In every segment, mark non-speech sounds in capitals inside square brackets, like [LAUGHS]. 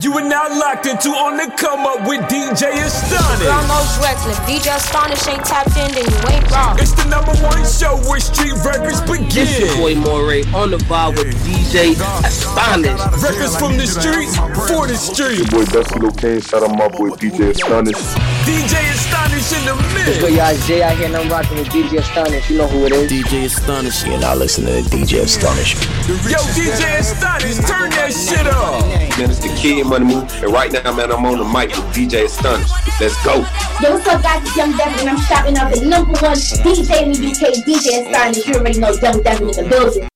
You are now locked into On the Come Up with DJ Astonish. Girl, most reckless. DJ Astonish ain't tapped in, then you ain't wrong. It's the number one show where street records begin. This your boy Moray on the vibe with DJ Astonish. Records from the streets for the streets. Boy, Dusty Kane, shut him my boy DJ Astonish. DJ Astonish in the mix. boy y'all Jay out here and I'm rocking with DJ Astonish. You know who it is. DJ Astonish, and I listen to DJ Astonish. Yo, DJ Astonish, turn that shit up. Man, it's the kid money move. And right now, man, I'm on the mic with DJ Astonish. Let's go. Yo, what's up, guys? It's Young Devin, and I'm shouting out the number one DJ in the UK, DJ Astonish. You already know Young Devin in the building.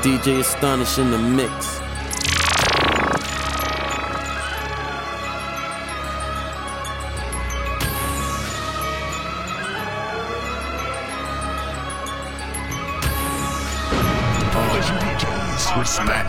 DJ Astonish in the mix. Designer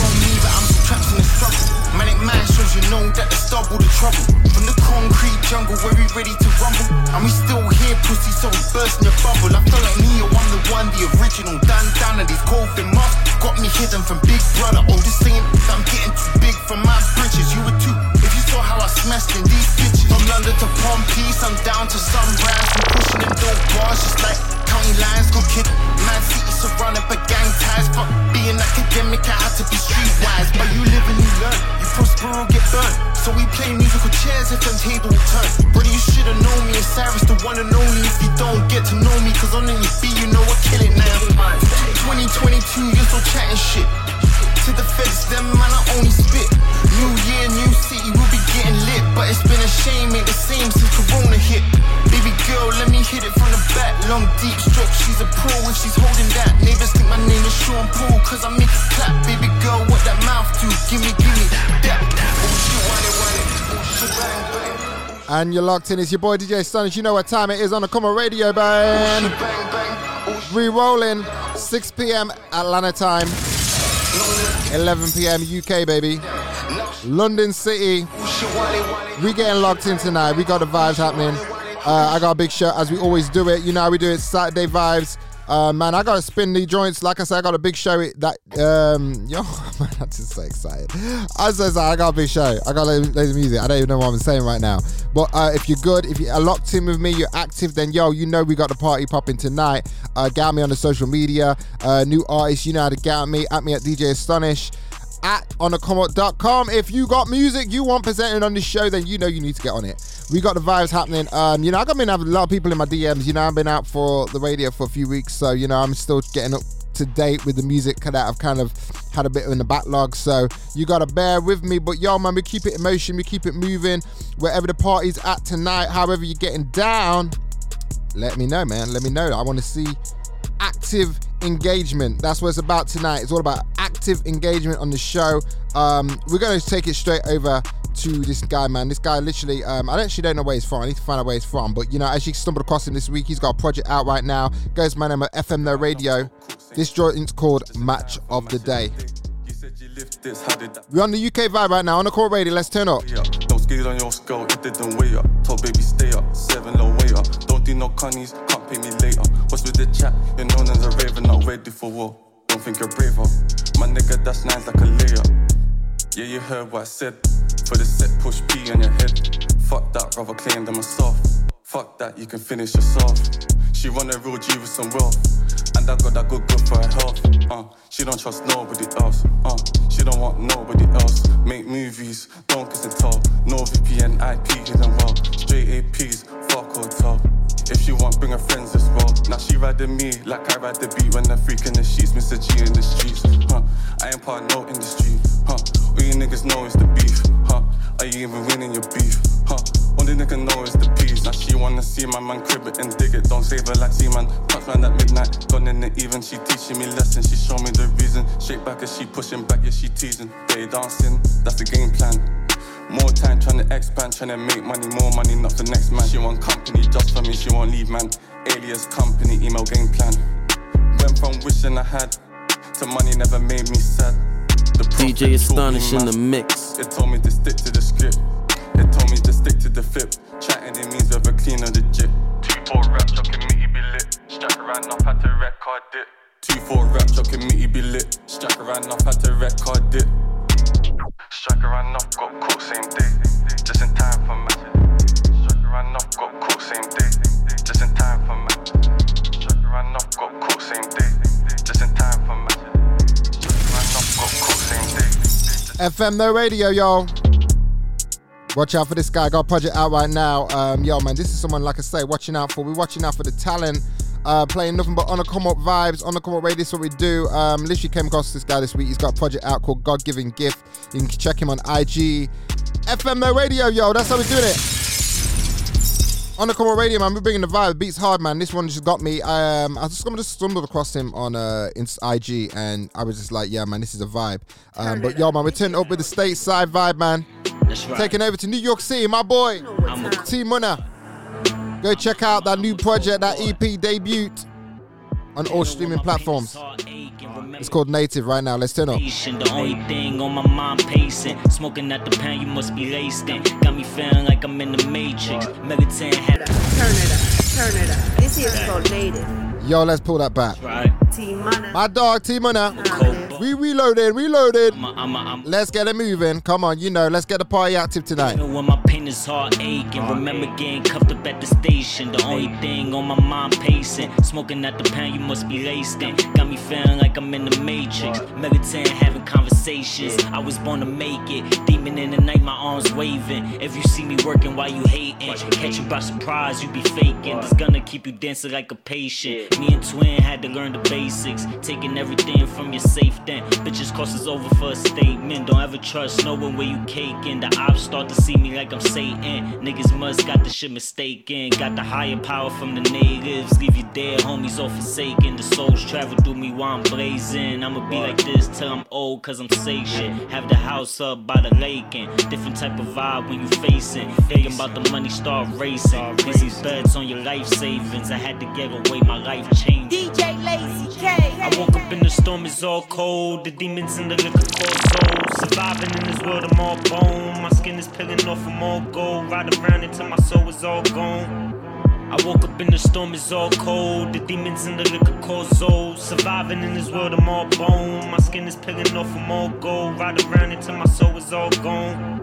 on me, but I'm trapped in the struggle. Manic man shows you know that it's double the trouble. From the concrete jungle where we ready to rumble. And we still here, pussy, so we burst in your bubble. I feel like Neo, I'm the one, the original. Dan down and these coffin masks got me hidden from Big Brother. Oh, just saying I'm getting too big for my britches. You were too. If you saw how I smashed in these bitches. From London to Peace, I'm down to sunrise. I'm pushing them dope bars just like county lines. Good kid, man, city surrounded by gang ties. Fuck being academic, I had to be streetwise. But you live and you learn, you prosper or get burned. So we play musical chairs if them table turn. Brother, you should've known me. And Cyrus the one and only. If you don't get to know me, cause on NUB, you know I kill it now. 2022, you're still chatting shit. To the feds, them man, I only spit. New year, new city, we'll be getting lit. But it's been a shame, ain't the same since Corona hit. Baby girl, let me hit it from the back. Long, deep stroke, she's a pro if she's holding that. Neighbors think my name is Sean Paul, cause I make it clap. Baby girl, what that mouth do? Gimme, gimme that. Oh, she want it, want it. Oh, she bang, bang. And you're locked in. It's your boy DJ Astonish. You know what time it is on the Come Up Radio, man. Bang, bang. Oh, Re-rolling, 6 p.m. Atlanta time, 11 p.m. UK, baby. London City. want it, want it. We getting locked in tonight. We got the vibes happening. Uh, I got a big show as we always do it. You know how we do it. Saturday vibes. Uh, man, I gotta spin the joints. Like I said, I got a big show. That um, [LAUGHS] yo, man, I'm just so excited. I'm so. I got a big show. I got loads of music. I don't even know what I'm saying right now. But uh, if you're good, if you're locked in with me, you're active, then yo, you know we got the party popping tonight. Uh, get me on the social media. Uh, new artists, you know how to get me. At me at DJ Astonish at onacomot.com. If you got music you want presented on this show, then you know you need to get on it. We got the vibes happening. Um, you know, I've been having a lot of people in my DMs. You know, I've been out for the radio for a few weeks, so you know, I'm still getting up to date with the music that I've kind of had a bit in the backlog. So you gotta bear with me. But yo, man, we keep it in motion, we keep it moving. Wherever the party's at tonight, however you're getting down, let me know, man. Let me know. I want to see active engagement. That's what it's about tonight. It's all about active engagement on the show. Um, we're going to take it straight over to this guy, man. This guy literally, um, I actually don't know where he's from. I need to find out where he's from. But, you know, as you stumbled across him this week, he's got a project out right now. Goes the name of FM No Radio. This joint's called Match of the Day. We're on the UK vibe right now on the core radio. Let's turn up. Don't skate on your skull, it didn't weigh up. Told baby stay up, seven low way up. Don't do no cunnies, can't pay me later. Chat? You're known as a raven, not ready for war. Don't think you're braver. My nigga, that's nice like a layup. Yeah, you heard what I said. For the set, push P on your head. Fuck that, rather claim them myself. Fuck that, you can finish yourself. She run a real G with some wealth. And I got that good good for her health. Uh, she don't trust nobody else. Uh, she don't want nobody else. Make movies, don't kiss and tell. No VPN, IP hidden well. Straight APs, fuck hotel. If she want, bring her friends as well. Now she riding me like I ride the beat when I'm freaking the sheets. Mr. G in the streets. Huh? I ain't part no industry. Huh? All you niggas know is the beef. Huh? Are you even winning your beef? Huh? Only nigga know is the peace. Now she wanna see my man crib it and dig it. Don't save her like Seaman. Touch man at midnight. Gone in the even. She teaching me lessons. She show me the reason. Shake back as she pushing back. Yeah, she teasing. Day dancing. That's the game plan. More time trying to expand, trying to make money, more money, not for next man. She want company just for me, she won't leave, man. Alias company, email game plan. Went from wishing I had to money never made me sad. The DJ Astonish in the mix. It told me to stick to the script. It told me to stick to the flip. Chatting it means whether clean or legit. Two four rap, your committee be lit. Strap around up, had to record it. Two four rap, your committee be lit. Striker ran off, had to record it. Striker ran off, got caught same day. Just in time for match. Striker ran off, got caught same day. Just in time for match. Striker ran off, got caught same day. Just in time for match. Striker ran off, got caught same day. FM No Radio, yo. Watch out for this guy. Got a project out right now. Um, yo, man, this is someone like I say, watching out for. We're watching out for the talent. Uh, playing nothing but on the come up vibes, on the come up radio. This is what we do. Um, literally came across this guy this week. He's got a project out called God Giving Gift. You can check him on IG. FM No Radio, yo. That's how we're doing it. On the come up radio, man. We're bringing the vibe. Beats hard, man. This one just got me. Um, I just, just stumbled across him on uh, IG, and I was just like, yeah, man, this is a vibe. Um, but yo, man, we're turning up with the stateside vibe, man. That's right. Taking over to New York City, my boy, T Munna. Go check out that new project, that EP debut on all streaming platforms. It's called Native right now. Let's turn up. The only thing on my mind pacing. Smoking at the pan, you must be laced in. Got me feeling like I'm in the Matrix. Militant had Turn it up, turn it up. This is called Native. Yo, let's pull that back. right. T Munna. My dog, T Munna. Cold. We reloaded, reloaded. I'm a, I'm a, I'm Let's get it moving. Come on, you know, let's get the party active tonight. Even when my pain is aching, remember getting cuffed up at the station. The only thing on my mind pacing, smoking at the you must be laced in. Got me feeling like I'm in the matrix. Militant having conversations. I was born to make it. Demon in the night, my arms waving. If you see me working while you hating, catch you by surprise, you be faking. This gonna keep you dancing like a patient. Me and Twin had to learn the basics, taking everything from your safe then. Bitches cross us over for a statement. Don't ever trust no one where you caking. The ops start to see me like I'm Satan. Niggas must got the shit mistaken. Got the higher power from the natives. Leave you dead, homies all forsaken. The souls travel through me while I'm blazing. I'ma be like this till I'm old, cause I'm safe shit. Have the house up by the lake and different type of vibe when you facing. Thinking about the money, start racing. Busy bets on your life savings. I had to get away, my life changed. DJ Lazy K. I woke up in the storm, it's all cold. The demons in the liquor cause souls. Surviving in this world, I'm all bone. My skin is peeling off, I'm all gold. Ride around until my soul is all gone. I woke up in the storm, it's all cold. The demons in the liquor cause souls. Surviving in this world, I'm all bone. My skin is peeling off, I'm all gold. Ride around until my soul is all gone.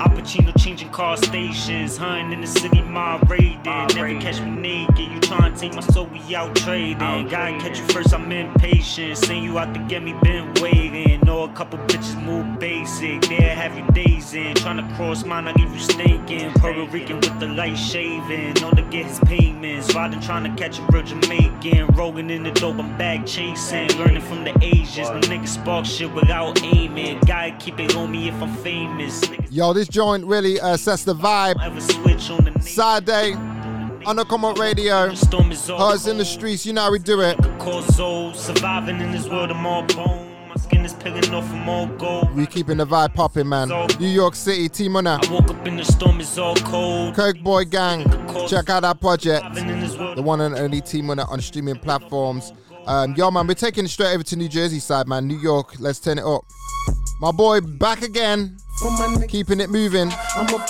Opportunity changing car stations, hunting in the city, my raiding. Never catch me naked, you tryna take my soul, we out trading. Gotta catch you first, I'm impatient. Send you out to get me, been waiting. Know a couple bitches move basic, there have you dazing. Tryna cross mine, I give you stinking. Puerto Rican with the light shaving, known to get his payments. Riding tryna catch a real Jamaican. Rolling in the dope, I'm back chasing. Learning from the Asians, the niggas spark shit without aiming. Gotta keep it on me if I'm famous. Niggas Yo, this joint really uh, sets the vibe. ever switch on the Saturday on the Come Radio. Hearts in the streets, you know how we do it. cause souls surviving in this world I'm all bone my skin is peeling off from all gold We keeping the vibe popping, man. New York City, T Munna, I woke up in the storm it's all cold Kirk Boy Gang. Check out that project. surviving in this world The one and only T Munna on streaming platforms. Um, yo, man, we're taking it straight over to New Jersey side, man. New York, let's turn it up. My boy back again, keeping it moving. I'm a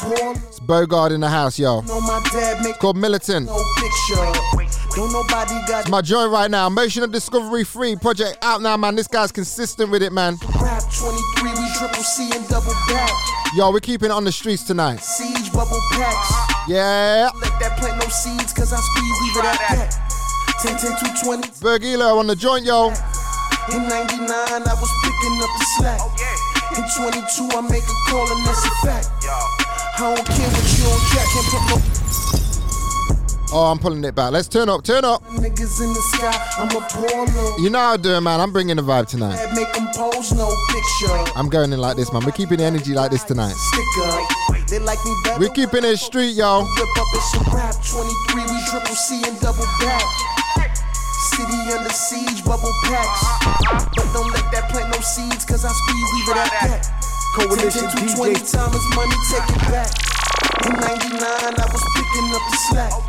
It's Bogart in the house, yo. know my dad make It's called Militant. No picture. Don't nobody got It's my joint right now. Emotional Discovery Free project out now, man. This guy's consistent with it, man. rap 23, we triple C and double back. Yo, we're keeping it on the streets tonight. Siege bubble packs. Yeah. Let that plant no seeds, cause I speed weave it at that. 10, 10, 220. Virgilio on the joint, yo. In 99, I was picking up the slack. Oh, In 22, I make a call and that's a fact. I don't care what you on jack, can't put no Oh, I'm pulling it back. Let's turn up, turn up. niggas in the sky. I'm a You know how I do it, man. I'm bringing the vibe tonight. make them pose no picture. I'm going in like this, man. We're keeping the energy like this tonight. They like me better. We're keeping it street, yo. Rip up, it's a rap. 23, we triple C and double back. City under siege, bubble packs. But don't let that plant no seeds, cause I speed weave it at that. Coalition 10, 10, 20 time is money, take it back. In 99, I was picking up the slack. Oh,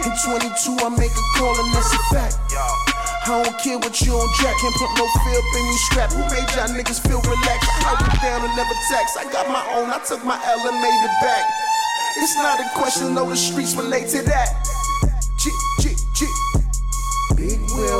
In 22, I make a call and that's a fact. I don't care what you on jack, can't put no feel in me strap. Who made y'all niggas feel relaxed? I was down and never tax. I got my own, I took my L and made it back. It's not a question, no, the streets relate to that. G, G,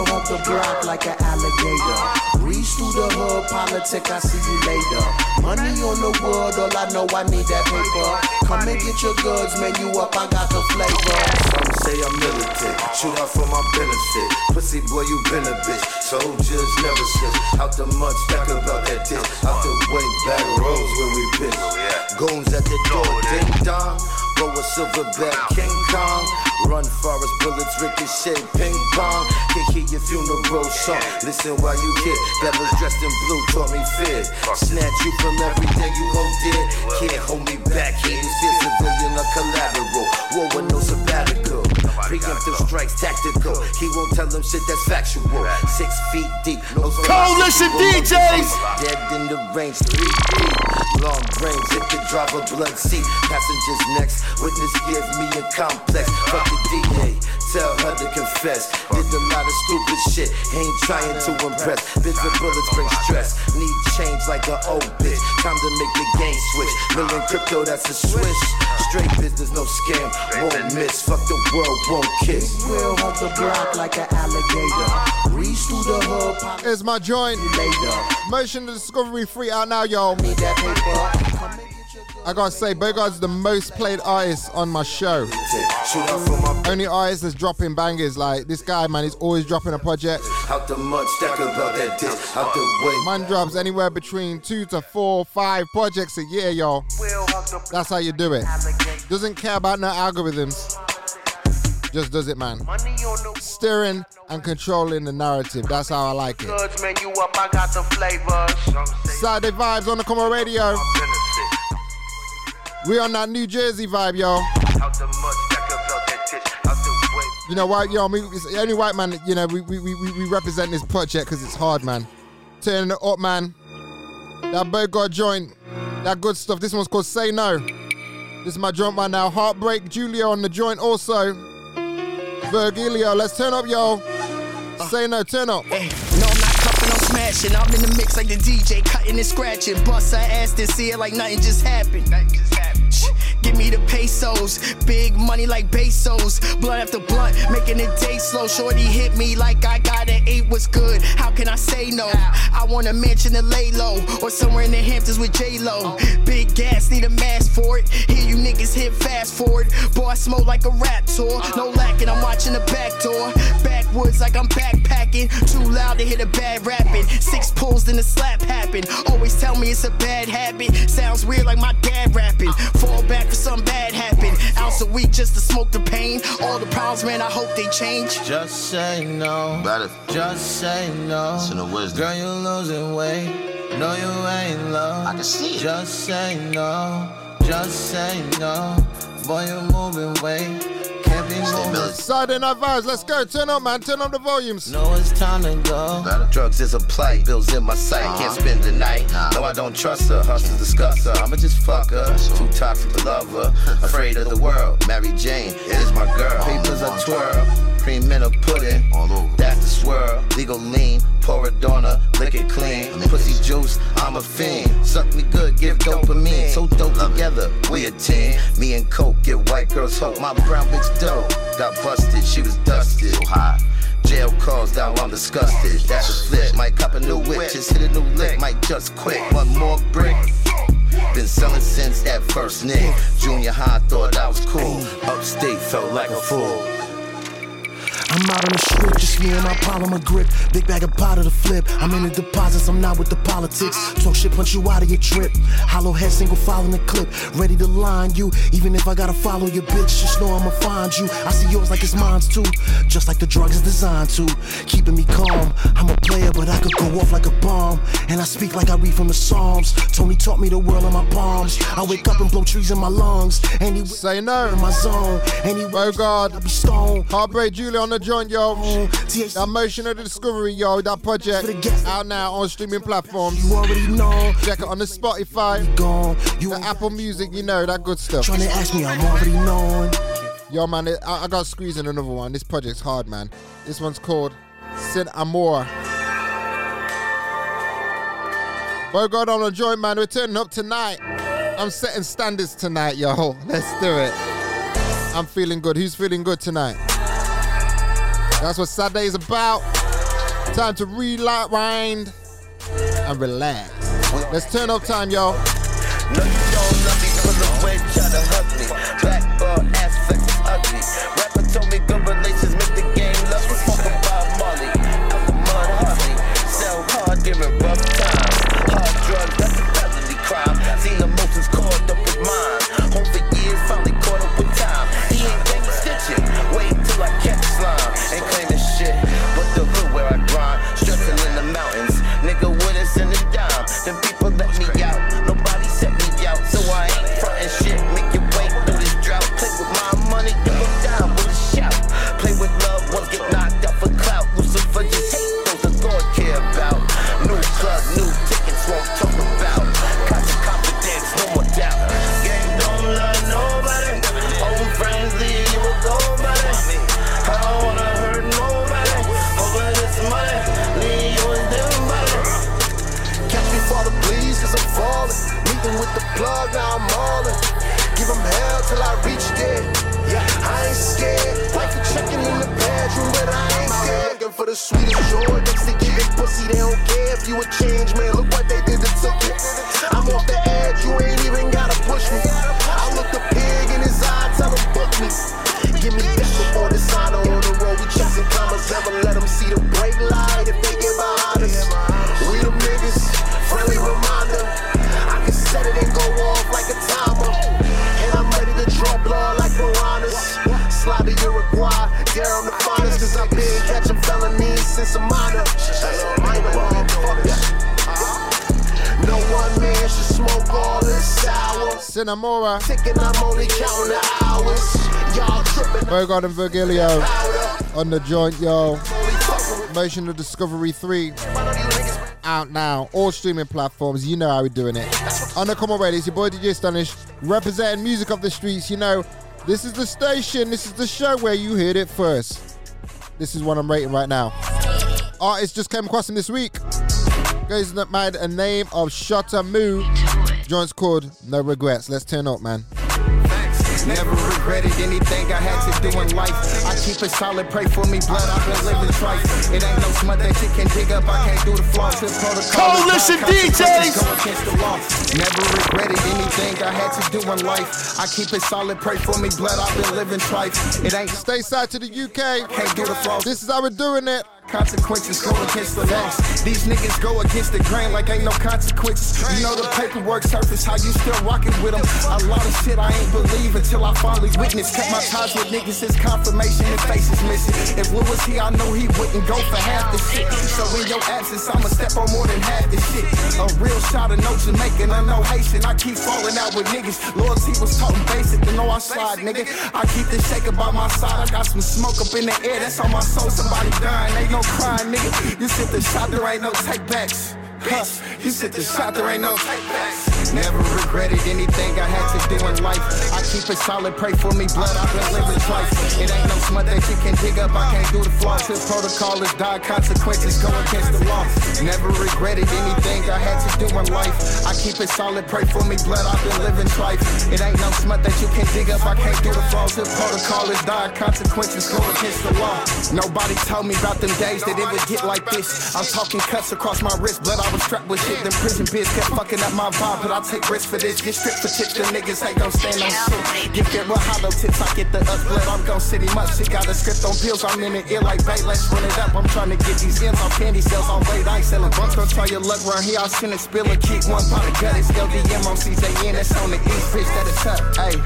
G. Big the block like an alligator. Breeze through the hood hood politic, I see you later. Money on the wood, all I know I need that paper. Come and get your goods, man, you up, I got the flavor. Some say I'm militant, shoot out for my benefit. Pussy boy, you been a bitch. Soldiers never slip. Out the mud, stack about that dick. Out the way, back roads where we pitch. Oh, Goons at the door, ding dong. Roll a silverback King Kong. Run forest bullets, ricochet, ping pong. can't hear your funeral song. Listen while you hit. Devils dressed in blue taught me fear. Snatch you from everything you hold dear. Can't hold me back. Here you see civilian or collateral. War with no sabbatical. Preemptive strikes tactical. He won't tell them shit that's factual. Six feet deep. No Coalition DJs. Dead in the range, three deep. Long range, hit the driver blood seat. Passengers next. Witness give me a complex. Fuck the DA. Tell her to confess. Did a lot of stupid shit. Ain't trying to impress. Bits of bullets bring stress. Need change like an old bitch. Time to make the game switch. Million crypto, that's a swish. Straight business, no scam. Won't miss. Fuck the world, won't kiss. Will hold the block like an alligator. Reach through the hood, pop Here's my joint. Motion to Discovery free out now, yo. that paper. I gotta say, Bogart's the most played artist on my show. Only artist that's dropping bangers. Like this guy, man, he's always dropping a project. Out the mud, stack about that dick. Out the way. Man drops anywhere between two to four, five projects a year, y'all. That's how you do it. Doesn't care about no algorithms. Just does it, man. Steering and controlling the narrative. That's how I like it. Goods, man, you up, I got the flavors. Saturday vibes on the Come Up Radio. We on that New Jersey vibe, yo. You know why, yo? I mean, it's the only white man. You know, we we we, we represent this project because it's hard, man. Turning it up, man. That Bogart joint, that good stuff. This one's called Say No. This is my joint right now. Heartbreak Julia on the joint also. Virgilio, let's turn up, yo. Ah. Say no, turn up. Hey, No, I'm not cuffing, I'm smashing. I'm in the mix like the DJ, cutting and scratching. Bust her ass and see it like nothing just happened. Shh, Give me the pesos, big money like pesos. Blunt after blunt, making the day slow. Shorty hit me like I got it, eight was good. How can I say no? I want a mansion lay low, or somewhere in the Hamptons with J Lo. Big gas, need a mask for it. Hear you niggas hit fast forward. Boy, I smoke like a rap tour. No lacking, I'm watching the back door. Backwoods like I'm backpacking. Too loud to hit a bad rapping. Six pulls, then a slap happen. Always tell me it's a bad habit. Sounds weird like my dad rapping. Fall back for something bad happen. Ounce a week just to smoke the pain. All the problems, man, I hope they change. Just say no. Better. Just say no. Listen to wisdom. Girl, you're losing weight. No, you ain't low. I can see it. Just say no. Just say no. Boy, you're moving weight. Can't be moving. Saturday night vibes, let's go. Turn up, man. Turn up the volumes. No, it's time to go. Drugs is a plight, bills in my sight. Uh-huh. Can't spend the night. No, I don't trust her. Hustle discuss her. I'ma just fuck her. Too toxic to love her. [LAUGHS] Afraid of the world. Mary Jane is my girl. Papers I twirl. Cream in a pudding. That's the swirl. Legal lean. Pour it on her. Lick it clean. Pussy juice. I'm a fiend. Suck me good. Give dopamine. So dope together. We a team. Me and Coke get white girls hope. My brown bitch dope. Got busted. She was dusted. So high. Jail calls down, I'm disgusted. That's a flip. Might cop a new whip, just hit a new lick. Might just quit. One more brick. Been selling since that first nick. Junior high, thought I was cool. Upstate felt like a fool. I'm out on the strip, just me and my polymer grip. Big bag of powder to flip. I'm in the deposits, I'm not with the politics. Talk shit, punch you out of your trip. Hollow head, single file in the clip. Ready to line you, even if I gotta follow your bitch. Just know I'ma find you. I see yours like it's mine too. Just like the drug is designed to. Keeping me calm. I'm a player, but I could go off like a bomb. And I speak like I read from the Psalms. Tony taught me the world in my palms. I wake up and blow trees in my lungs. He say no in my zone. He oh God, I be stoned. Heartbreak Julie on the joint, yo. Mm. That motion of the discovery, yo. That project out now on streaming platforms. You already know. Check it on the Spotify. You the Apple Music, you know that good stuff. Trying to ask me, I'm already knowing. Yo, man, I, I got squeezing another one. This project's hard, man. This one's called Sin Amor. Bogart on a joint, man. We're turning up tonight. I'm setting standards tonight, yo. [LAUGHS] Let's do it. I'm feeling good. Who's feeling good tonight? That's what Saturday's about. Time to rewind and relax. Let's turn up time, y'all. Since a minor. No one man should smoke all this. Cinnamora. Ticking, I'm only counting hours. Y'all tripping. Virgod and Virgilio on the joint, yo. Motion of Discovery 3. Out now. All streaming platforms. You know how we're doing it. On the Come On Radio, it's your boy DJ Astonish, representing music of the streets. You know, this is the station, this is the show where you heard it first. This is what I'm rating right now. Artist just came across him this week. Goes by the name of Shutter Moo. Joint's called No Regrets. Let's turn up, man. Never regretted anything I had to do in life. I keep it solid, pray for me, blood. I've been living trife. It ain't no smut that you can dig up. I can't do the flaws. His protocol. Coalition DJs. Go against. Never regretted anything I had to do in life. I keep it solid, pray for me, blood. I've been living trife. It ain't Stay side to the UK. Can't do the flaws. This is how we're doing it. Consequences go against the laws. These niggas go against the grain like ain't no consequences. You know the paperwork surface, how you still rocking with them. A lot of shit I ain't believe until I finally witness. Cut my ties with niggas, his confirmation, his face is missing. If Lil was here, I know he wouldn't go for half the shit. So in your absence, I'ma step on more than half the shit. A real shot of no Jamaican, I know Haitian. I keep falling out with niggas. Loyalty was talking basic, you know I slide, nigga. I keep the shaker by my side. I got some smoke up in the air, that's on my soul. Somebody dying, ain't no crying, nigga. You sit the shot, there ain't no takebacks. You sit the shot, there ain't no. Never regretted anything I had to do in life. I keep it solid, pray for me, blood. I've been living twice. It ain't no smut that you can dig up. I can't do the flaws. His protocol is die, consequences go against the law. Never regretted anything I had to do in life. I keep it solid, pray for me, blood. I've been living twice. It ain't no smut that you can dig up. I can't do the flaws. His protocol is die, consequences go against the law. Nobody told me about them days that it would get like this. I'm talking cuts across my wrist, blood. I was strapped with shit. Them prison bitch kept fucking up my vibe, but I take risks for this. Get stripped for tips, the niggas ain't gon' stand on shit. Get there with hollow tips, I get the up blood. I'm gon' city much. Shit got a script on pills, I'm in the ear like bait. Let's run it up. I'm trying to get these ends on candy sales on weight. I ain't selling bunks. Gon' try your luck round here. Send a spill a kick one pot of gut. It's LDM on CJN. That's on the east, bitch. That is up. Ayy.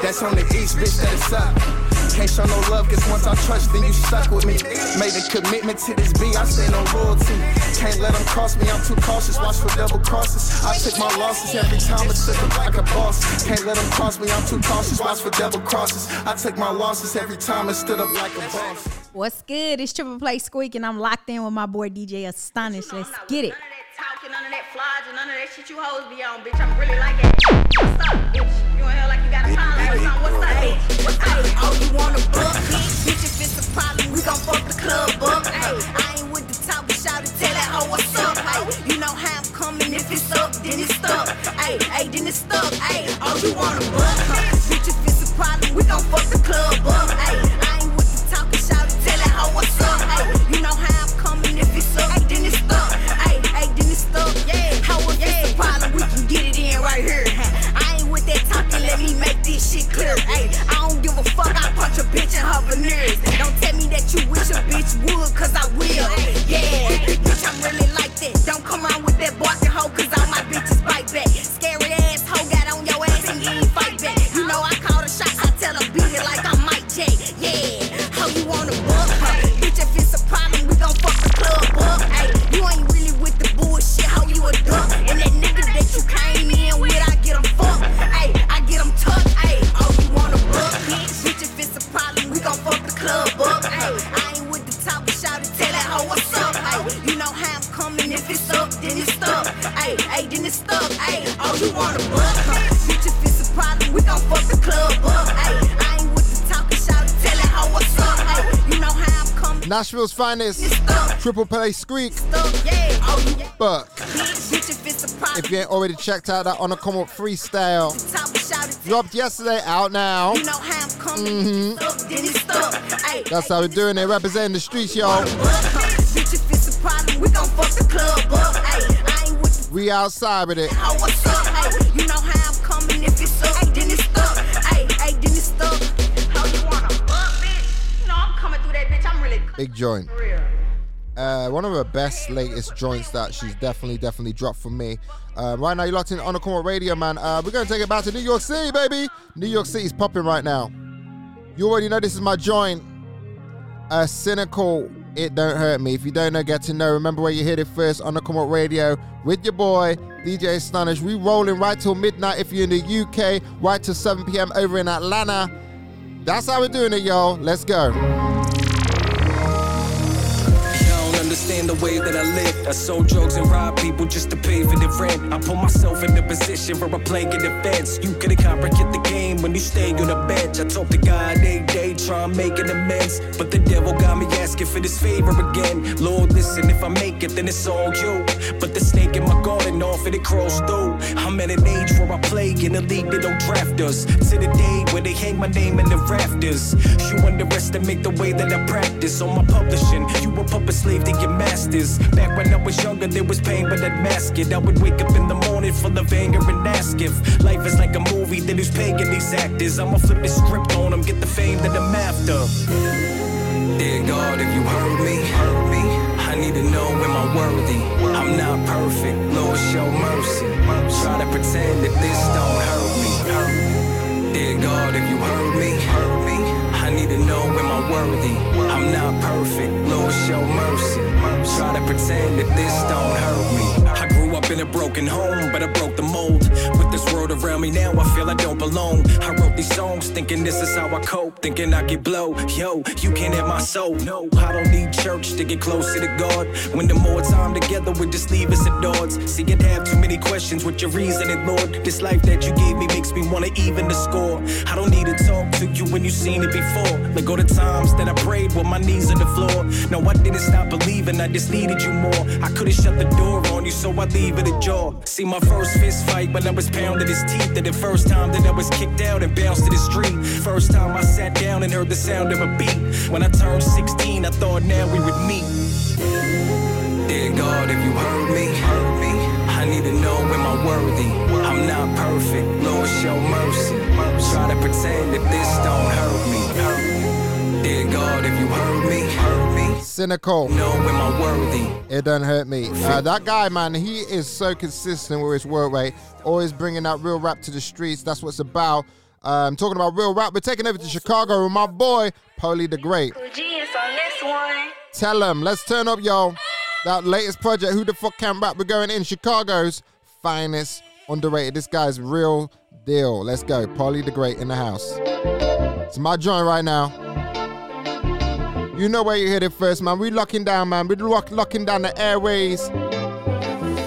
That's on the east, bitch. That is up. Can't show no love, cause once I trust, then you stuck with me. Made a commitment to this B, I stand on loyalty. Can't let them cross me, I'm too cautious, watch for double crosses. I took my losses every time, but took them like a boss. Can't let them cross me, I'm too cautious, watch for double crosses. I took my losses every time and stood up like a boss. What's good? It's Triple Play Squeak, and I'm locked in with my boy DJ Astonish. Let's get it. Talking none of that flogging, none of that shit you hoes be on, bitch. I'm really like it. What's up, bitch? You in like you got a time like something. What's up, bitch? What's up? Oh, you wanna book, bitch? Bitch, if it's a problem, we gon' fuck the club up. Ay, I ain't with the talk, but shout it, tell that hoe what's up. Ay, you know how I'm coming. If it's up, then it's stuck. Ay, ay, then it's stuck. Ay, oh, you wanna huh? Bitch, if it's a problem, we gon' fuck the club up. this shit clear. Ayy, I don't give a fuck. I punch a bitch in her veneers. Don't tell me that you wish a bitch would, cause I will. Yeah, bitch, I'm really like that. Don't come around with that boy. Nashville's finest. Triple play squeak. Oh. Bitch, if it's a problem, If you ain't already checked out that on a come up freestyle, talk, shout it, dropped yesterday, out now. you know how I'm coming. Mhm. Up, then it's stuck. Ay, That's how we're doing it, representing the streets, y'all. Bitch, if it's a problem, we gon' fuck the club up. Ay, I ain't with We outside with it. Big joint. Uh, one of her best latest joints that she's definitely, definitely dropped for me. Uh, right now, you're locked in on the corner radio, man. Uh, we're going to take it back to New York City, baby. New York City's popping right now. You already know this is my joint. Uh, cynical, it don't hurt me. If you don't know, get to know. Remember where you heard it first on the Come Radio with your boy, DJ Astonish. We rolling right till midnight if you're in the UK, right till 7 p.m. over in Atlanta. That's how we're doing it, y'all. Let's go. Understand the way that I live. I sold drugs and robbed people just to pay for the rent. I put myself in the position where I play in the. You couldn't comprehend the game when you stay on the bench. I talk to God every day, try and make an amends. But the devil got me asking for this favor again. Lord, listen, if I make it, then it's all you. But the snake off and it crawls through. I'm at an age where I play in a league that don't draft us. To the day where they hang my name in the rafters. You underestimate the way that I practice on my publishing. You a puppet slave to your masters. Back when I was younger, there was pain, but I'd mask it. I would wake up in the morning full of anger and ask if life is like a movie, then who's paying these actors? I'ma flip the script on them, get the fame that I'm after. Dear God, if you heard me, heard me, need to know am I worthy? I'm not perfect, Lord, show mercy. Try to pretend that this don't hurt me. Dear God, if you heard me, heard me, I need to know am I worthy? I'm not perfect, Lord, show mercy. Try to pretend that this don't hurt me. Up in a broken home, but I broke the mold. With this world around me now, I feel I don't belong. I wrote these songs thinking this is how I cope, thinking I get blow. Yo, you can't have my soul. No, I don't need church to get closer to God. When the more time together, we just leave us at odds. See, you'd have too many questions with your reasoning, Lord. This life that you gave me makes me wanna even the score. I don't need to talk to you when you've seen it before. Like all the times that I prayed with my knees on the floor. No, I didn't stop believing, I just needed you more. I could've shut the door on you, so I leave it ajar. See my first fist fight when I was pounding his teeth. And the first time that I was kicked out and bounced to the street. First time I sat down and heard the sound of a beat. When I turned 16, I thought now we would meet. Dear God, if you heard me, heard me, I need to know am I worthy? I'm not perfect, Lord, show mercy. Try to pretend that this don't hurt me. Dear God, if you heard me, heard me, Cynical. know am I worthy? It doesn't hurt me. Uh, that guy, man, he is so consistent with his work rate. Always bringing that real rap to the streets. That's what it's about. Um, talking about real rap, we're taking over to Chicago with my boy, Polly the Great. Tell him, let's turn up, y'all. That latest project, Who the Fuck Can Rap? We're going in Chicago's finest, underrated. This guy's real deal. Let's go. Polly the Great in the house. It's my joint right now. You know where you hit it first, man. We locking down, man. We lock, locking down the airways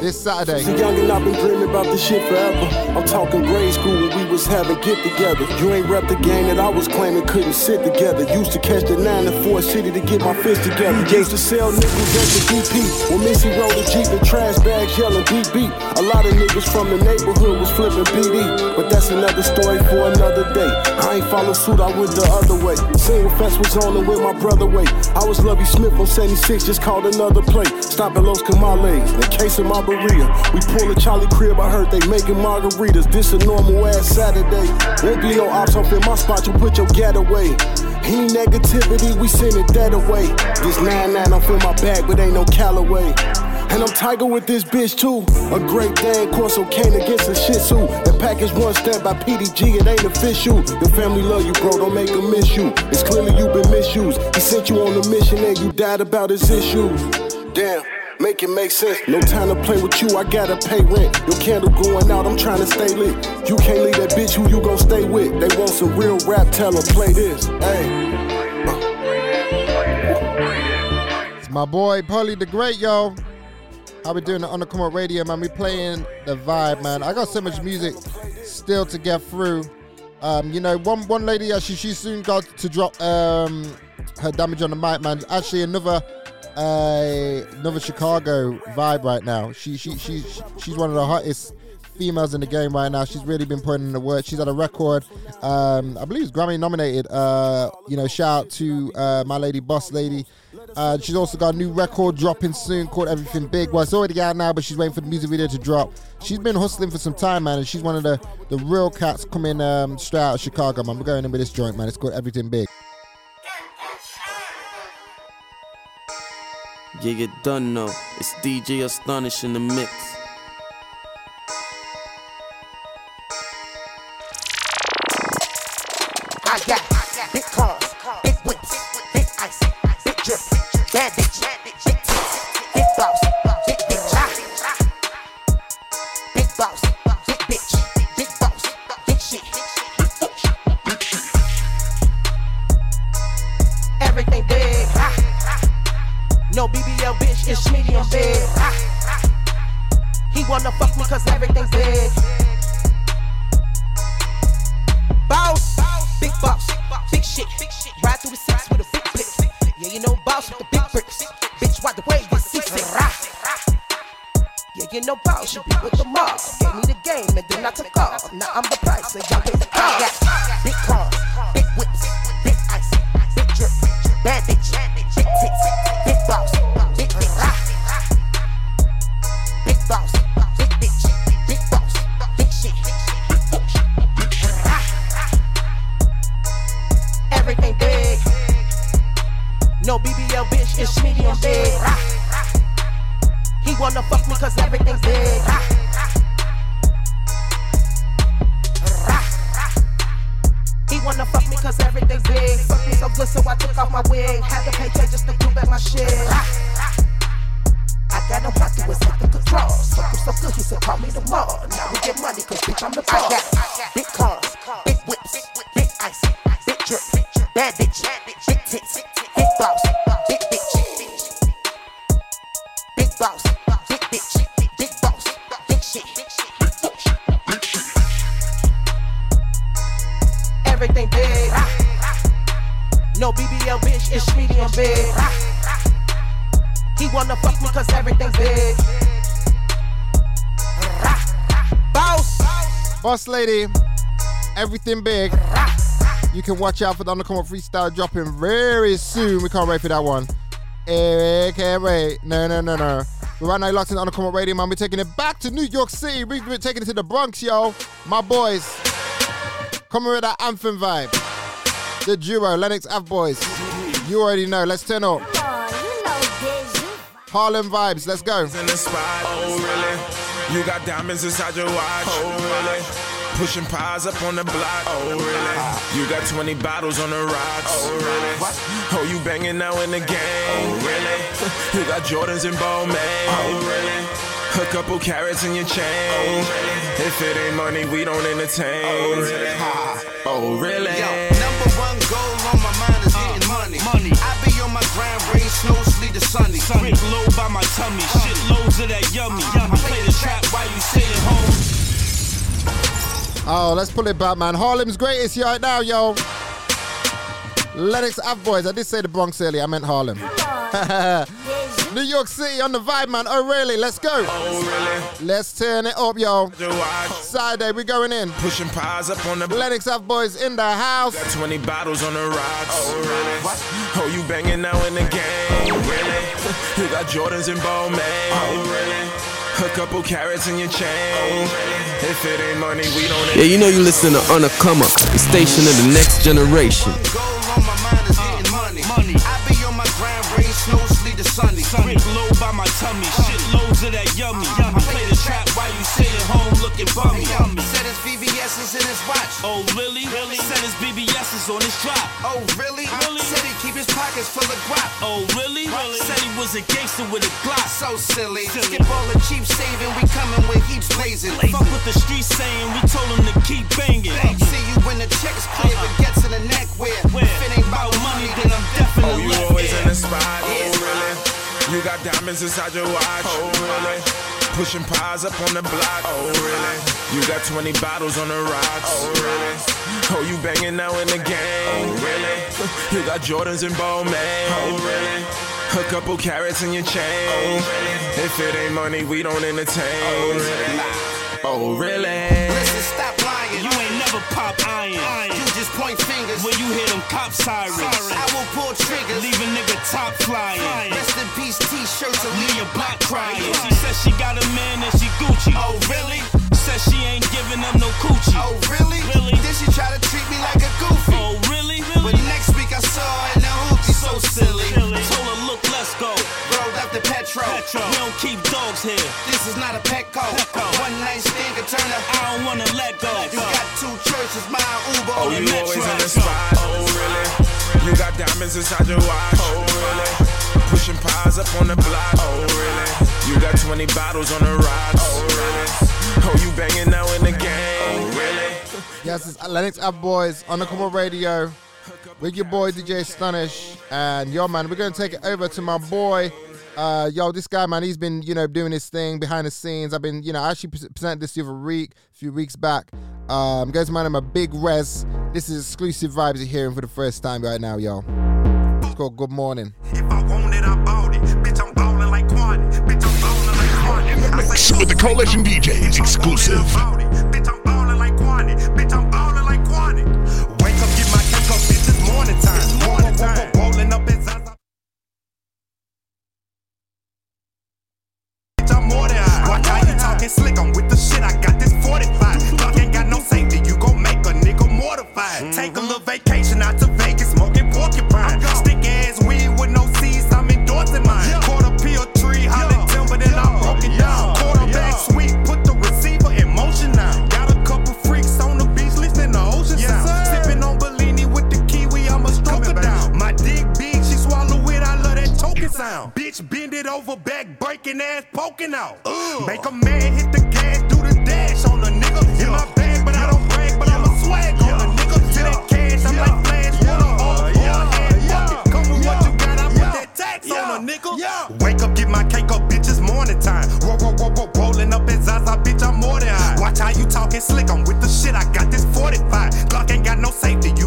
this Saturday. Young and I've been dreaming about this shit forever. I'm talking grade school when we was having get together. You ain't rep the game that I was claiming couldn't sit together. Used to catch the 9 to 4 city to get my fist together. Mm-hmm. Used to sell niggas at the DP. When Missy rolled a Jeep and trash bags yelling beep. A lot of niggas from the neighborhood was flipping BD. But that's another story for another day. I ain't follow suit, I went the other way. Single fest was on and with my brother wait. I was Lovie Smith on 76, just called another play. Stop at Los Comales, in case of my Maria. We pull a Charlie crib, I heard they making margaritas. This a normal ass Saturday. Won't be no ops off in my spot, you put your gat away. Any negativity, we send it that away. This 9-9 off in my bag, but ain't no Callaway. And I'm Tiger with this bitch too. A great Dan Corso cane against a Shih Tzu. The package one step by PDG, it ain't official. Your family love you, bro, don't make them miss you. It's clearly you been misused. He sent you on a mission and you died about his issues. Damn. Make it make sense. No time to play with you, I gotta pay rent. Your candle going out, I'm trying to stay lit. You can't leave that bitch who you gon' stay with. They want some real rap, tell her play this. Hey. My boy, Polly the Great, yo. How we doing the Come Up Radio, man? We playing the vibe, man. I got so much music still to get through. Um, you know, one one lady actually she soon got to drop um her damage on the mic, man. Actually, another another Chicago vibe right now. She she she she's one of the hottest females in the game right now. She's really been putting in the work. She's had a record, um, I believe it's Grammy nominated. Uh, you know, shout out to uh, my lady, Boss Lady. Uh, she's also got a new record dropping soon called Everything Big. Well, it's already out now, but she's waiting for the music video to drop. She's been hustling for some time, man, and she's one of the, the real cats coming um, straight out of Chicago, man. We're going in with this joint, man. It's called Everything Big. Yeah, you done know. It's DJ Astonish in the mix. So good, so I took off my wig. Had to pay Jay just to do back my shit. I got no hit the controls. Fuck him so good, he said call me tomorrow. Now we get money cause bitch I'm the boss. I got big cars, big whips, big ice, Boss Lady, everything big. You can watch out for the Undercover Freestyle dropping very soon. We can't wait for that one. Eh, can't wait. No, no, no, no. But right now, you're locked in the Undercover Radio, man. We're taking it back to New York City. We're taking it to the Bronx, yo. My boys. Coming with that anthem vibe. The duo, Lennox Ave Boys. You already know. Let's turn up. Harlem vibes. Let's go. in the spot. Oh, really? You got diamonds inside your watch. Pushing pies up on the block. Oh, really? You got 20 bottles on the rocks. Oh, really? Oh, you banging now in the game. Oh, really? [LAUGHS] You got Jordans and Balmain. Oh, really? A couple carrots in your chain. Oh, really? If it ain't money, we don't entertain. Oh, really? Oh, really? Yo, number one goal on my mind is getting uh, money. Money. I be on my grind, rain, snow, sleet, or sunny. Sunny. low by my tummy, uh. shit loads of that yummy. I play the trap while you sit at home. Oh, let's pull it back, man. Harlem's greatest right now, yo. Lennox Ave Boys. I did say the Bronx earlier. I meant Harlem. [LAUGHS] New York City on the vibe, man. Oh, really? Let's go. Oh, really? Let's turn it up, yo. Saturday, we going in. Pushing pies up on the Lennox Ave Boys in the house. Got 20 bottles on the rocks. Oh, really? Oh, you banging now in the game. Oh, really? [LAUGHS] You got Jordans and Balmain. Oh, really? A couple carrots in your chain. If it ain't money, we don't. Yeah, you know you listen to On a Come Up, the station of the next generation. Money. I be on my grind, rain, snow, sleet, or sunny. Rick low by my tummy, shit loads of that yummy. I play the trap while you sit at home looking bummy. Said his VVS is in his watch. Oh really? Really? Said his BBS is on his drop. Oh really? Really? Said he keep his pockets full of guap. Oh really? Really? Said he was a gangster with a Glock. So silly. Skip all the cheap saving, we coming with heaps blazing. Fuck what the streets saying, we told him to keep banging. See you when the checks clear, but uh-uh. get to the neck where. Where? If it ain't about money, then I'm definitely Oh, you left always here. in the spot. Oh, really? You got diamonds inside your watch. Oh, oh really? Pushing pies up on the block. Oh, really? You got 20 bottles on the rocks. Oh, really? Oh, you banging now in the game. Oh, really? You got Jordans and Bowman. Oh, really? A couple carrots in your chain. Oh, really? If it ain't money, we don't entertain. Oh, really? Oh, really? Never pop iron. You just point fingers. When you hear them cop sirens, I will pull triggers. leave a nigga top flying. Rest in peace t-shirts and Leave your block crying. She says she got a man and she Gucci. Oh, oh really? Says she ain't giving up no coochie. Oh, really? Really? Then she try to treat me like a goofy. Oh, really? But next week I saw her in the hoopty, so silly. Told her, look, let's go. Rolled up the petrol. Petro. We don't keep dogs here. This is not a Petco. Petco. One night stand can turn up. I don't wanna let go. You got two choices, mine Uber Oh, you Metro. always in the spot. Oh, really? You got diamonds inside your watch. Oh, really? Pushing pies up on the block. Oh, really? You got 20 bottles on the rocks. Oh, really? Oh, you banging now in the game. Oh, really? Yes, it's Lennox Up Boys on the Come Radio with your boy DJ Astonish. And yo, man, we're going to take it over to my boy. Uh, yo, this guy, man, he's been, you know, doing his thing behind the scenes. I've been, you know, I actually pre- presented this the other week, a few weeks back. Um, goes man, I'm a big res. This is exclusive vibes you're hearing for the first time right now, yo. It's called Good Morning. if i wanted i bought it bitch i'm bawling like one bitch i'm bawling like one Mix with the Coalition DJs exclusive. Bitch, I'm ballin' like Kwani. Bitch, I'm talking slick, I'm with the shit, I got this 45. Dog ain't got no safety, you gon' make a nigga mortified. Take a little vacation out to Vegas, smoking porcupine. Stick ass weed with no seeds, I'm endorsing mine. Quarter pill tree, hollin' timber, then I broke it down. Quarterback sweep, Bitch, bend it over, back breaking ass poking out. Make a man hit the gas, do the dash on a nigga. In my bag, but I don't brag, but I'm a swag on a nigga. To that cash, I'm like flash, all, all hand bucket. Come with what you got, I put that tax on a nigga. Wake up, get my cake up, bitch, it's morning time. Roll, roll, roll, roll, rolling up in Zaza, bitch, I'm more than high. Watch how you talking slick, I'm with the shit, I got this 45. Glock ain't got no safety, you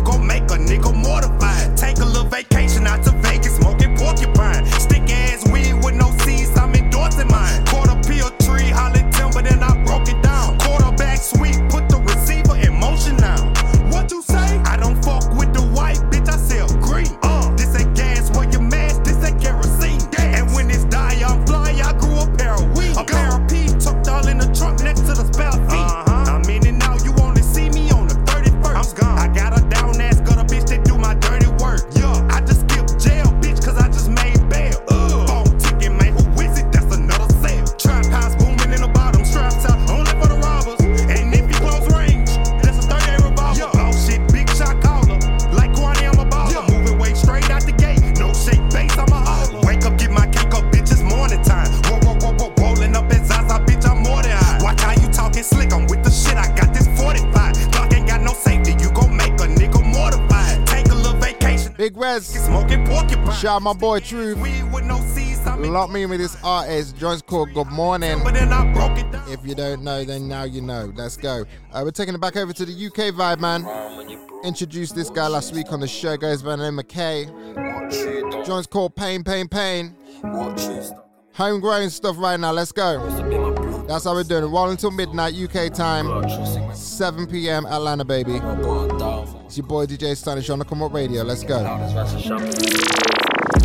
out my boy Truth. Lock me in with this artist. Joint's called Good Morning. If you don't know, then now you know. Let's go. Uh, we're taking it back over to the UK vibe, man. Introduced this guy last week on the show. Goes by the name of K. Joint's called Pain, Pain, Pain. Homegrown stuff right now. Let's go. That's how we're doing it. Roll until midnight UK time. 7 p.m. Atlanta, baby. It's your boy DJ Astonish on the Come Up Radio. Let's go.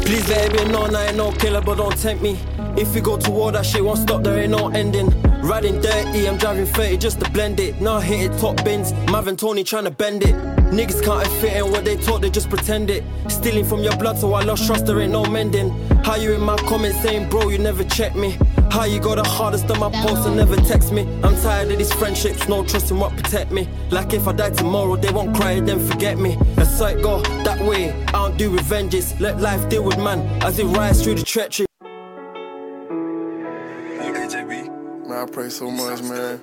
Please let it be known I ain't no killer, but don't tempt me. If we go to war, that shit won't stop, there ain't no ending. Riding dirty, I'm driving 30 just to blend it. Now hit it top bins, Mav and Tony trying to bend it. Niggas can't fit in what they talk, they just pretend it. Stealing from your blood, so I lost trust, there ain't no mending. How you in my comments saying, bro, you never check me? How you got the hardest on my post and never text me? I'm tired of these friendships, no trust in what protect me. Like if I die tomorrow, they won't cry, then forget me. That's how it go, that way. I don't do revenges. Let life deal with man as it rides through the treachery. Man, I pray so much, man.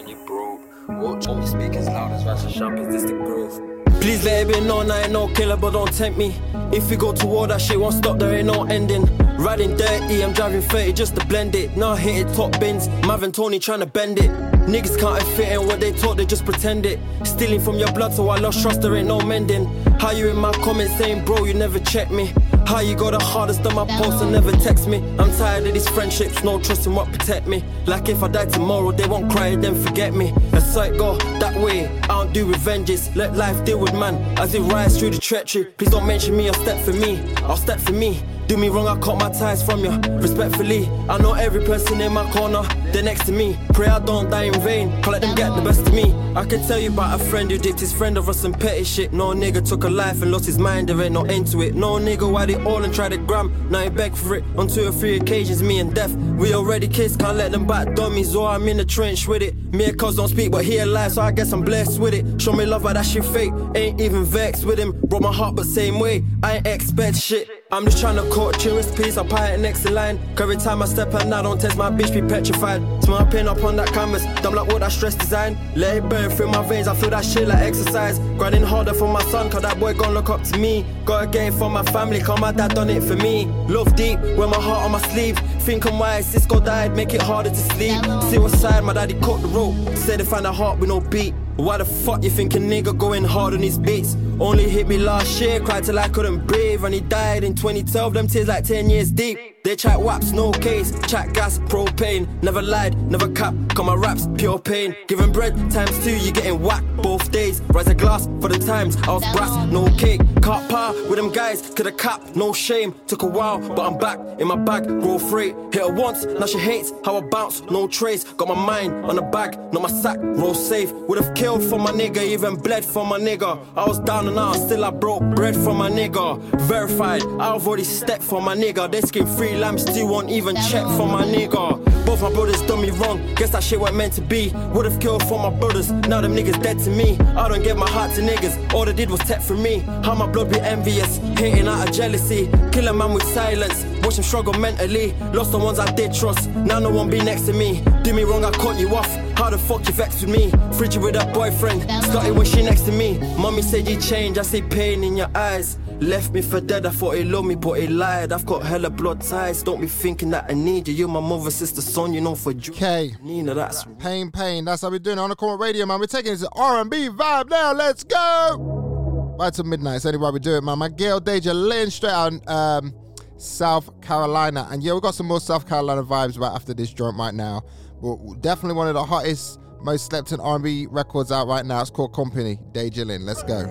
When you broke. Watch speak as loud as Sharp, is this the? Please let it be known I ain't no killer, but don't tempt me. If we go to war, that shit won't stop, there ain't no ending. Riding dirty, I'm driving 30 just to blend it. Now hit it top bins, Mav Tony trying to bend it. Niggas can't fit in what they talk, they just pretend it. Stealing from your blood, so I lost trust, there ain't no mending. How you in my comments saying, bro, you never check me? How you go the hardest on my post and never text me? I'm tired of these friendships, no trust in what protect me. Like if I die tomorrow, they won't cry, then forget me. How it go, that way. I don't do revenges, let life deal with man as it rides through the treachery. Please don't mention me, I'll step for me, I'll step for me. Do me wrong, I cut my ties from you. Respectfully, I know every person in my corner, they're next to me. Pray I don't die in vain, can't let them get the best of me. I can tell you about a friend who dipped his friend over some petty shit. No nigga took a life and lost his mind, there ain't no end to it. No nigga why they all and try to gram, now he beg for it. On two or three occasions, me and death, we already kissed, can't let them back dummies, or I'm in the trench with it. Me and cuz don't speak, but he alive, so I guess I'm blessed with it. Show me love, but that shit fake, ain't even vexed with him. Broke my heart, but same way, I ain't expect shit. I'm just trying to court tourist peace, I'll pie it next in line. Cause every time I step out, I don't test my bitch, be petrified. Smell pin up on that canvas, dumb like what that stress design. Let it burn through my veins, I feel that shit like exercise. Grinding harder for my son, cause that boy gon' look up to me. Gotta get it for my family, cause my dad done it for me. Love deep, wear my heart on my sleeve. Think I'm wise, Cisco died, make it harder to sleep. Suicide, my daddy cut the rope. Said they find a heart with no beat. Why the fuck you think a nigga going hard on his beats? Only hit me last year, cried till I couldn't breathe. And he died in 2012, them tears like 10 years deep. They chat waps, no case, chat gas, propane. Never lied, never cap, come my raps, pure pain. Giving bread times two, you getting whacked both days. Rise a glass for the times, I was brass, no cake. Can't par with them guys, to the cap, no shame. Took a while, but I'm back in my bag, grow freight. Hit her once, now she hates how I bounce, no trace. Got my mind on the bag, not my sack, roll safe. Would've killed for my nigga, even bled for my nigga. I was down and out, still I broke bread for my nigga. Verified, I've already stepped for my nigga. They skin free lambs, still won't even check for my nigga. Both my brothers done me wrong, guess that shit wasn't meant to be. Would've killed for my brothers, now them niggas dead to me. I don't give my heart to niggas, all they did was tech for me. How my blood be envious, hating out of jealousy. Kill a man with silence, watch him struggle mentally. Lost the ones I did trust, now no one be next to me. Do me wrong, I cut you off. How the fuck you vex with me? Frigid with that boyfriend, started when she next to me. Mommy said you changed, I see pain in your eyes. Left me for dead, I thought he loved me, but he lied. I've got hella blood ties, don't be thinking that I need you. You're my mother, sister, son, you know for you. Okay. Nina, that's Pain, pain. That's how we're doing it on the Come Up Radio, man. We're taking this R&B vibe now. Let's go. Right to midnight. It's anyway we do it, man. My girl Deja Lynn straight out um, South Carolina. And yeah, we got some more South Carolina vibes right after this joint right now. But definitely one of the hottest, most slept in R&B records out right now. It's called Company. Deja Lynn. Let's go.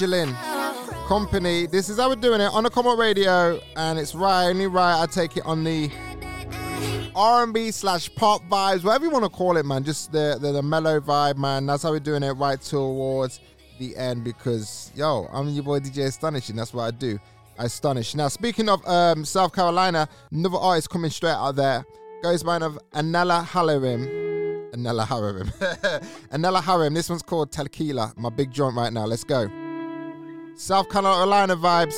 Company. This is how we're doing it on the Come Up Radio, and it's right, only right. I take it on the R&B slash pop vibes, whatever you want to call it, man. Just the, the the mellow vibe, man. That's how we're doing it right towards the end because yo, I'm your boy DJ Astonishing. That's what I do. I astonish. Now, speaking of um, South Carolina, another artist coming straight out there goes by of Anela Halarim. Anela Harim. [LAUGHS] Anela Harim. This one's called Tequila. My big joint right now. Let's go. South Carolina vibes.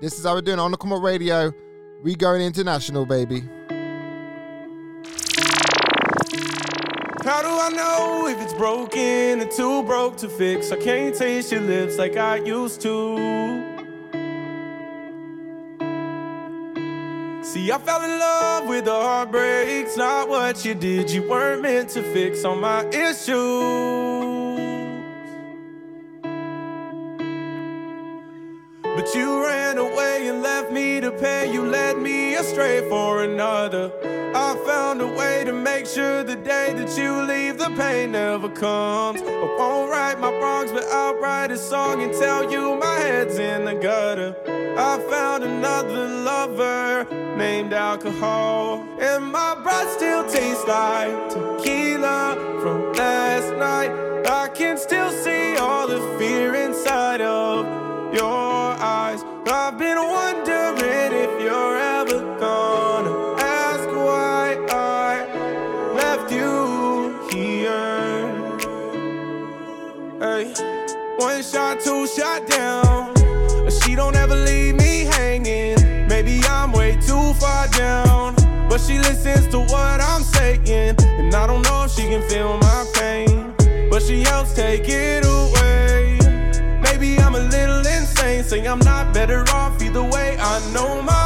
This is how we're doing on the Come Up Radio. We going international, baby. How do I know if it's broken and too broke to fix? I can't taste your lips like I used to. See, I fell in love with the heartbreaks, not what you did. You weren't meant to fix all my issues. But you ran away and left me to pay. You led me astray for another. I found a way to make sure the day that you leave, the pain never comes. I won't right my wrongs, but I'll write a song and tell you my head's in the gutter. I found another lover named alcohol, and my breath still tastes like tequila from last night. I can still see all the fear inside of your been wondering if you're ever gonna ask why I left you here. Hey, one shot, two shot down. She don't ever leave me hanging. Maybe I'm way too far down. But she listens to what I'm saying. And I don't know if she can feel my pain. But she helps take it away. Maybe I'm a little insane. Say I'm not better off either way. I know my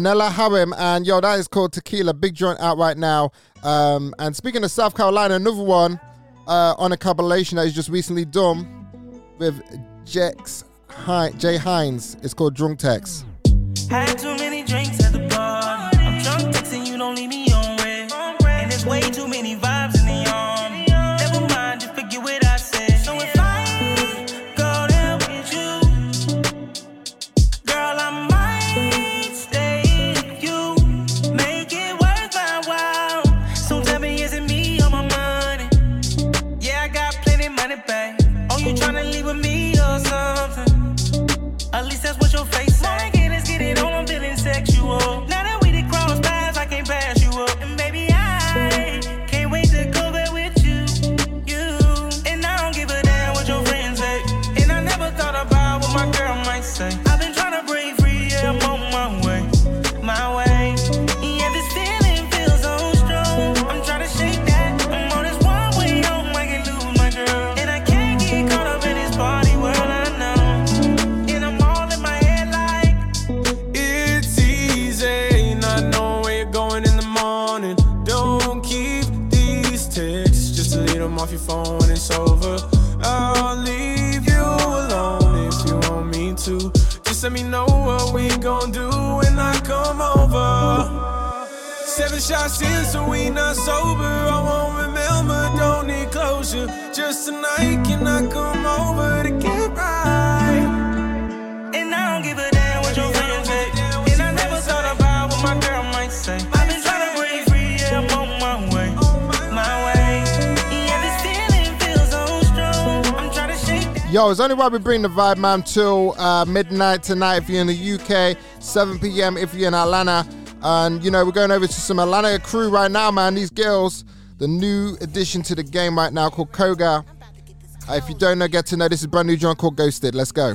Anela Harim, and yo, that is called Tequila. Big joint out right now. Um, and speaking of South Carolina, another one uh, on a compilation that is just recently done with Jex Hi- Jay Hines. It's called Drunk Text. Had too many drinks at the you tryna leave with me shots in, so we not sober. I won't remember, don't need closure. Just tonight, can I come over to get right? And I don't give a damn what your friends say. And I never thought about what my girl might say. I've been trying to break free, yeah, I'm on my way. My way. Yeah, this feeling feels so strong. I'm trying to shake that. Yo, it's only why we bring the vibe, man, till uh, midnight tonight if you're in the UK, 7 p.m. if you're in Atlanta. And, you know, we're going over to some Atlanta crew right now, man. These girls, the new addition to the game right now called Koga. Uh, if you don't know, get to know. This is brand new joint called Ghosted. Let's go.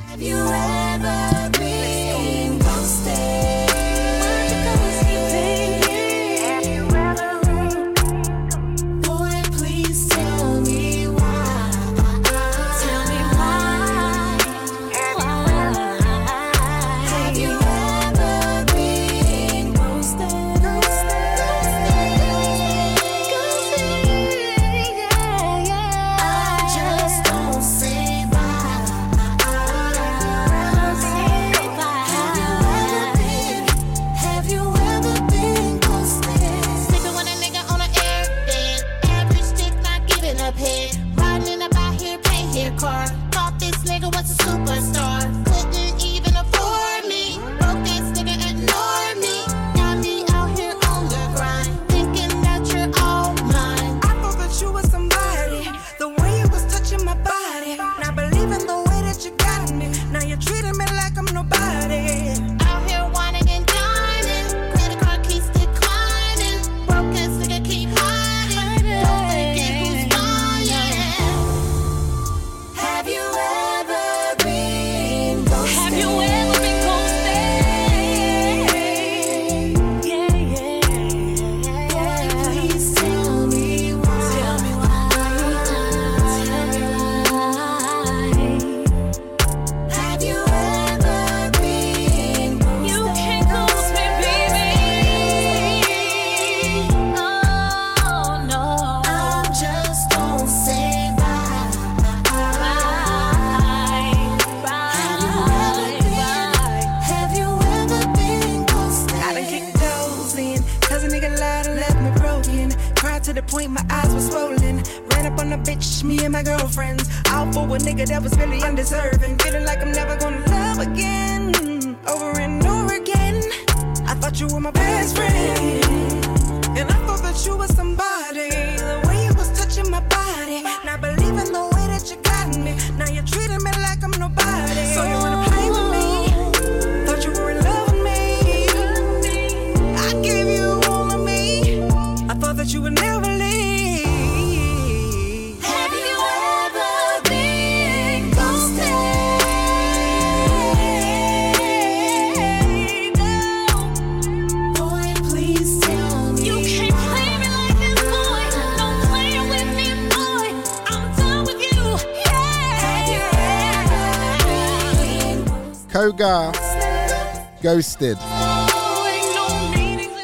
Ghosted.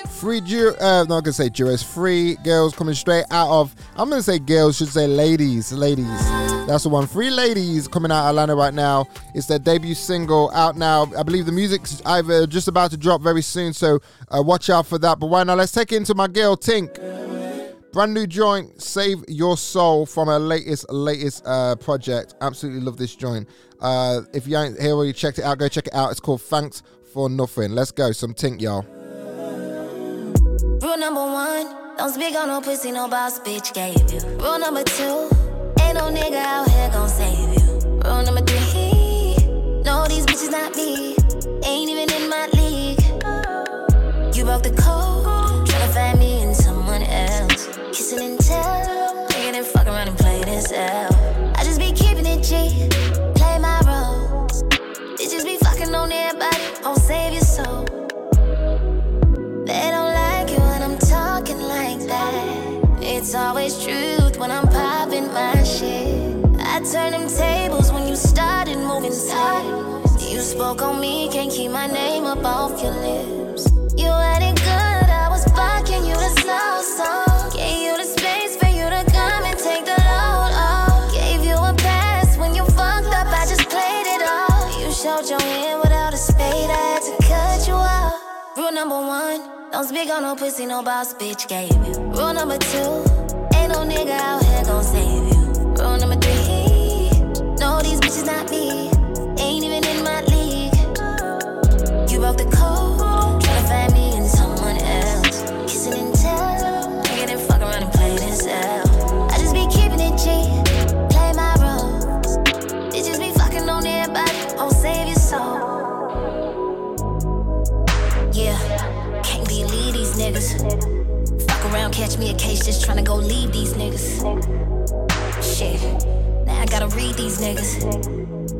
Free duo, uh, not gonna say duos, free girls coming straight out of, I'm gonna say girls, should say ladies, ladies. That's the one. Free ladies coming out of Atlanta right now. It's their debut single out now. I believe the music's either just about to drop very soon, so uh, watch out for that. But right now, let's take it into my girl Tink. Brand new joint, Save Your Soul from her latest, latest uh, project. Absolutely love this joint. Uh, if you ain't here already checked it out, go check it out. It's called Thanks for Nothing. Let's go, some Tink, y'all. Rule number one, don't speak on no pussy, no boss bitch gave you. Rule number two, ain't no nigga out here gon' save you. Rule number three, no, these bitches not me. Ain't even in my league. You broke the code, Kissing and tell, nigga then fuck around and play this out. I just be keeping it G, play my role. Bitches be fucking on everybody, won't save your soul. They don't like it when I'm talking like that. It's always truth when I'm popping my shit. I turn them tables when you started moving slow. You spoke on me, can't keep my name up off your lips. You had it good, I was fucking you the slow song. Don't on no pussy, no boss bitch gave you. Rule number two, ain't no nigga out here gon' save you. Rule number three, no, these bitches not me. Catch me a case, just tryna go leave these niggas. Shit, now I gotta read these niggas.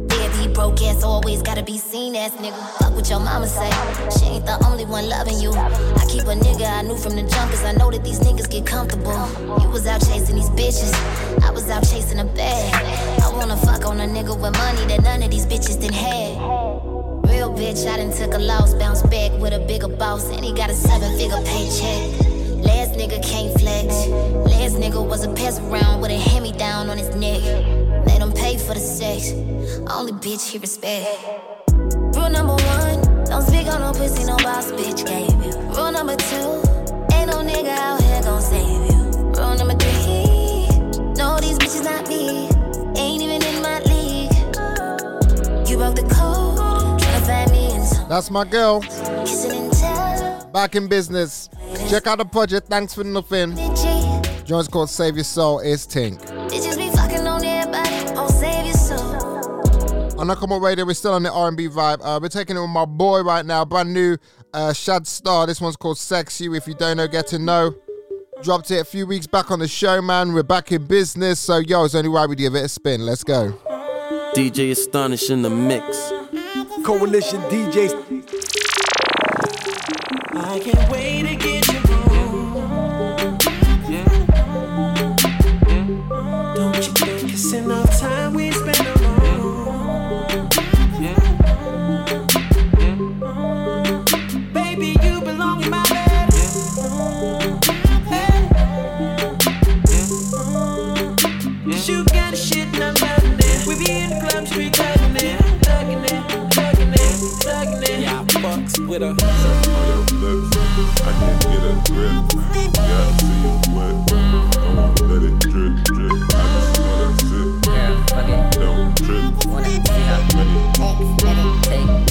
Deadbeat broke ass, always gotta be seen ass nigga. Fuck what your mama say, she ain't the only one loving you. I keep a nigga I knew from the jump, cause I know that these niggas get comfortable. You was out chasing these bitches, I was out chasing a bag. I wanna fuck on a nigga with money that none of these bitches didn't have. Real bitch, I done took a loss, bounced back with a bigger boss, and he got a seven figure paycheck. Last nigga can't flex. Last nigga was a pass around with a hand me down on his neck. Made him pay for the sex. Only bitch he respect. Rule number one, don't speak on no pussy, no boss bitch gave you. Rule number two, ain't no nigga out here gon' save you. Rule number three, no these bitches not me. Ain't even in my league. You broke the code, tryna find me in some. That's my girl. Back in business. Check out the project. Thanks for nothing. Joint's called Save Your Soul. It's Tink. On Nakama Radio, we're still on the R&B vibe. Uh, we're taking it with my boy right now, brand new uh, Shad Star. This one's called Sexy. If you don't know, get to know. Dropped it a few weeks back on the show, man. We're back in business, so yo, it's only right we give it a spin. Let's go. DJ Astonish in the mix. Coalition DJs. I can't wait. Bye.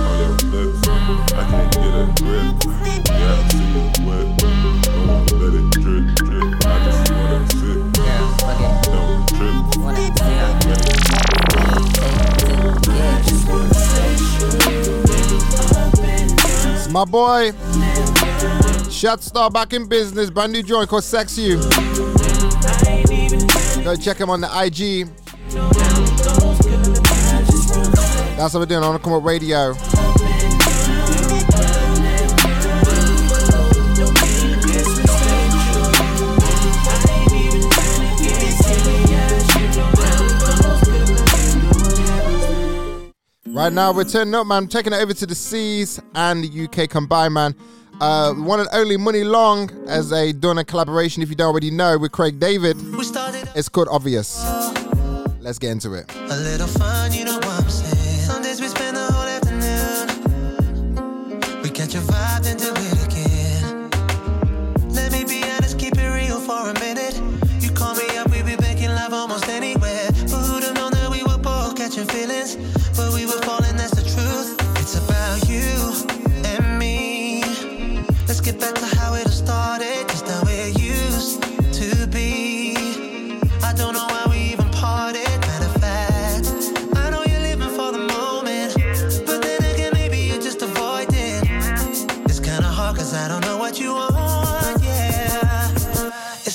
My boy, Shatstar back in business. Brand new joint called Sex You. Go check him on the IG. That's what we're doing on the Come Up Radio. Right now, we're turning up, man. Taking it over to the seas and the UK combined, man. Uh, one and only Money Long as they doing a collaboration. If you don't already know, with Craig David. It's called Obvious. Let's get into it.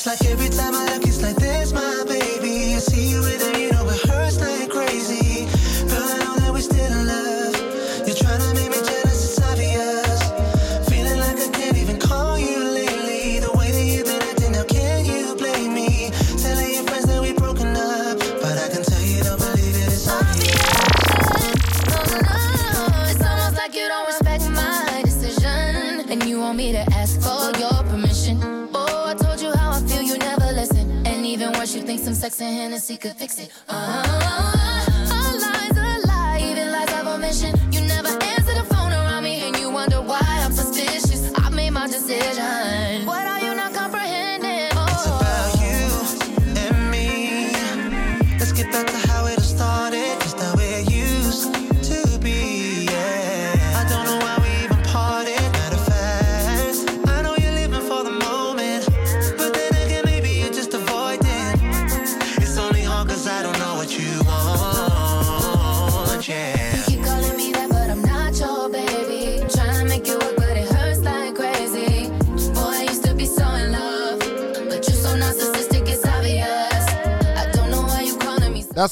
like every pharmacy could fix it.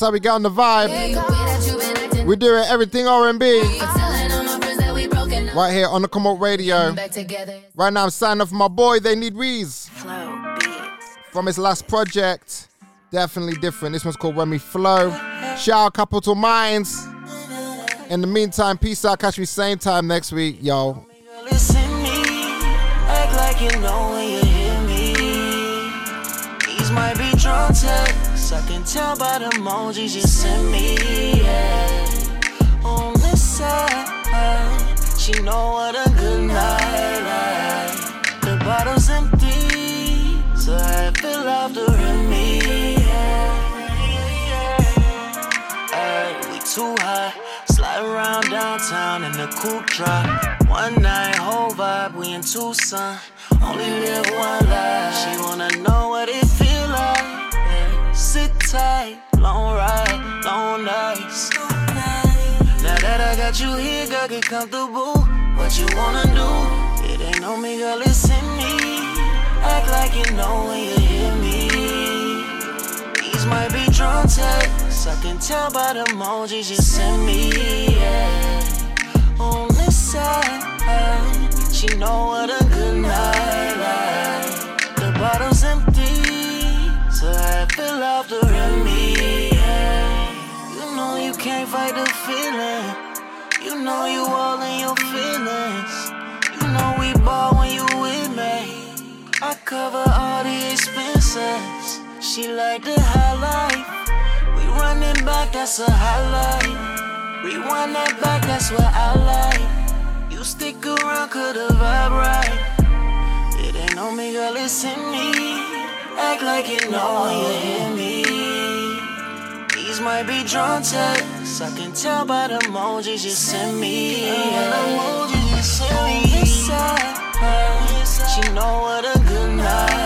How we get on the vibe. We do it everything R&B. Right here on the Come Up Radio. Right now I'm signing off my boy. They need Rees. From his last project. Definitely different. This one's called When We Flow. Shout out Capital Minds. In the meantime, peace out. Catch me same time next week, yo. You know when you hear me. These might be drunk I can tell by the emojis you send me. Yeah. On this side, she know what a good night like. The bottle's empty, so I feel after me. Yeah. We too high. Slide around downtown in the coupe drop. One night, whole vibe, we in Tucson. Only live one life. She wanna know what it tight, long ride, long nights. Now that I got you here, girl, get comfortable. What you wanna do? It ain't on me, girl, it's in me. Act like you know when you hear me. These might be drunk texts. I can tell by the emojis you send me. Yeah. On this side, she know what a good night like. The bottle's empty, so I fill up me. Fight the feeling. You know you all in your feelings. You know we ball when you with me. I cover all the expenses. She like the highlight. We running back, that's a highlight. Rewind that back, that's what I like. You stick around, could the vibe right. It ain't on me, girl, it's in me. Act like you know when you hear me bitches might be drunk texts. I can tell by the emojis you send me. Yeah. Emojis you send me. She know what a good night.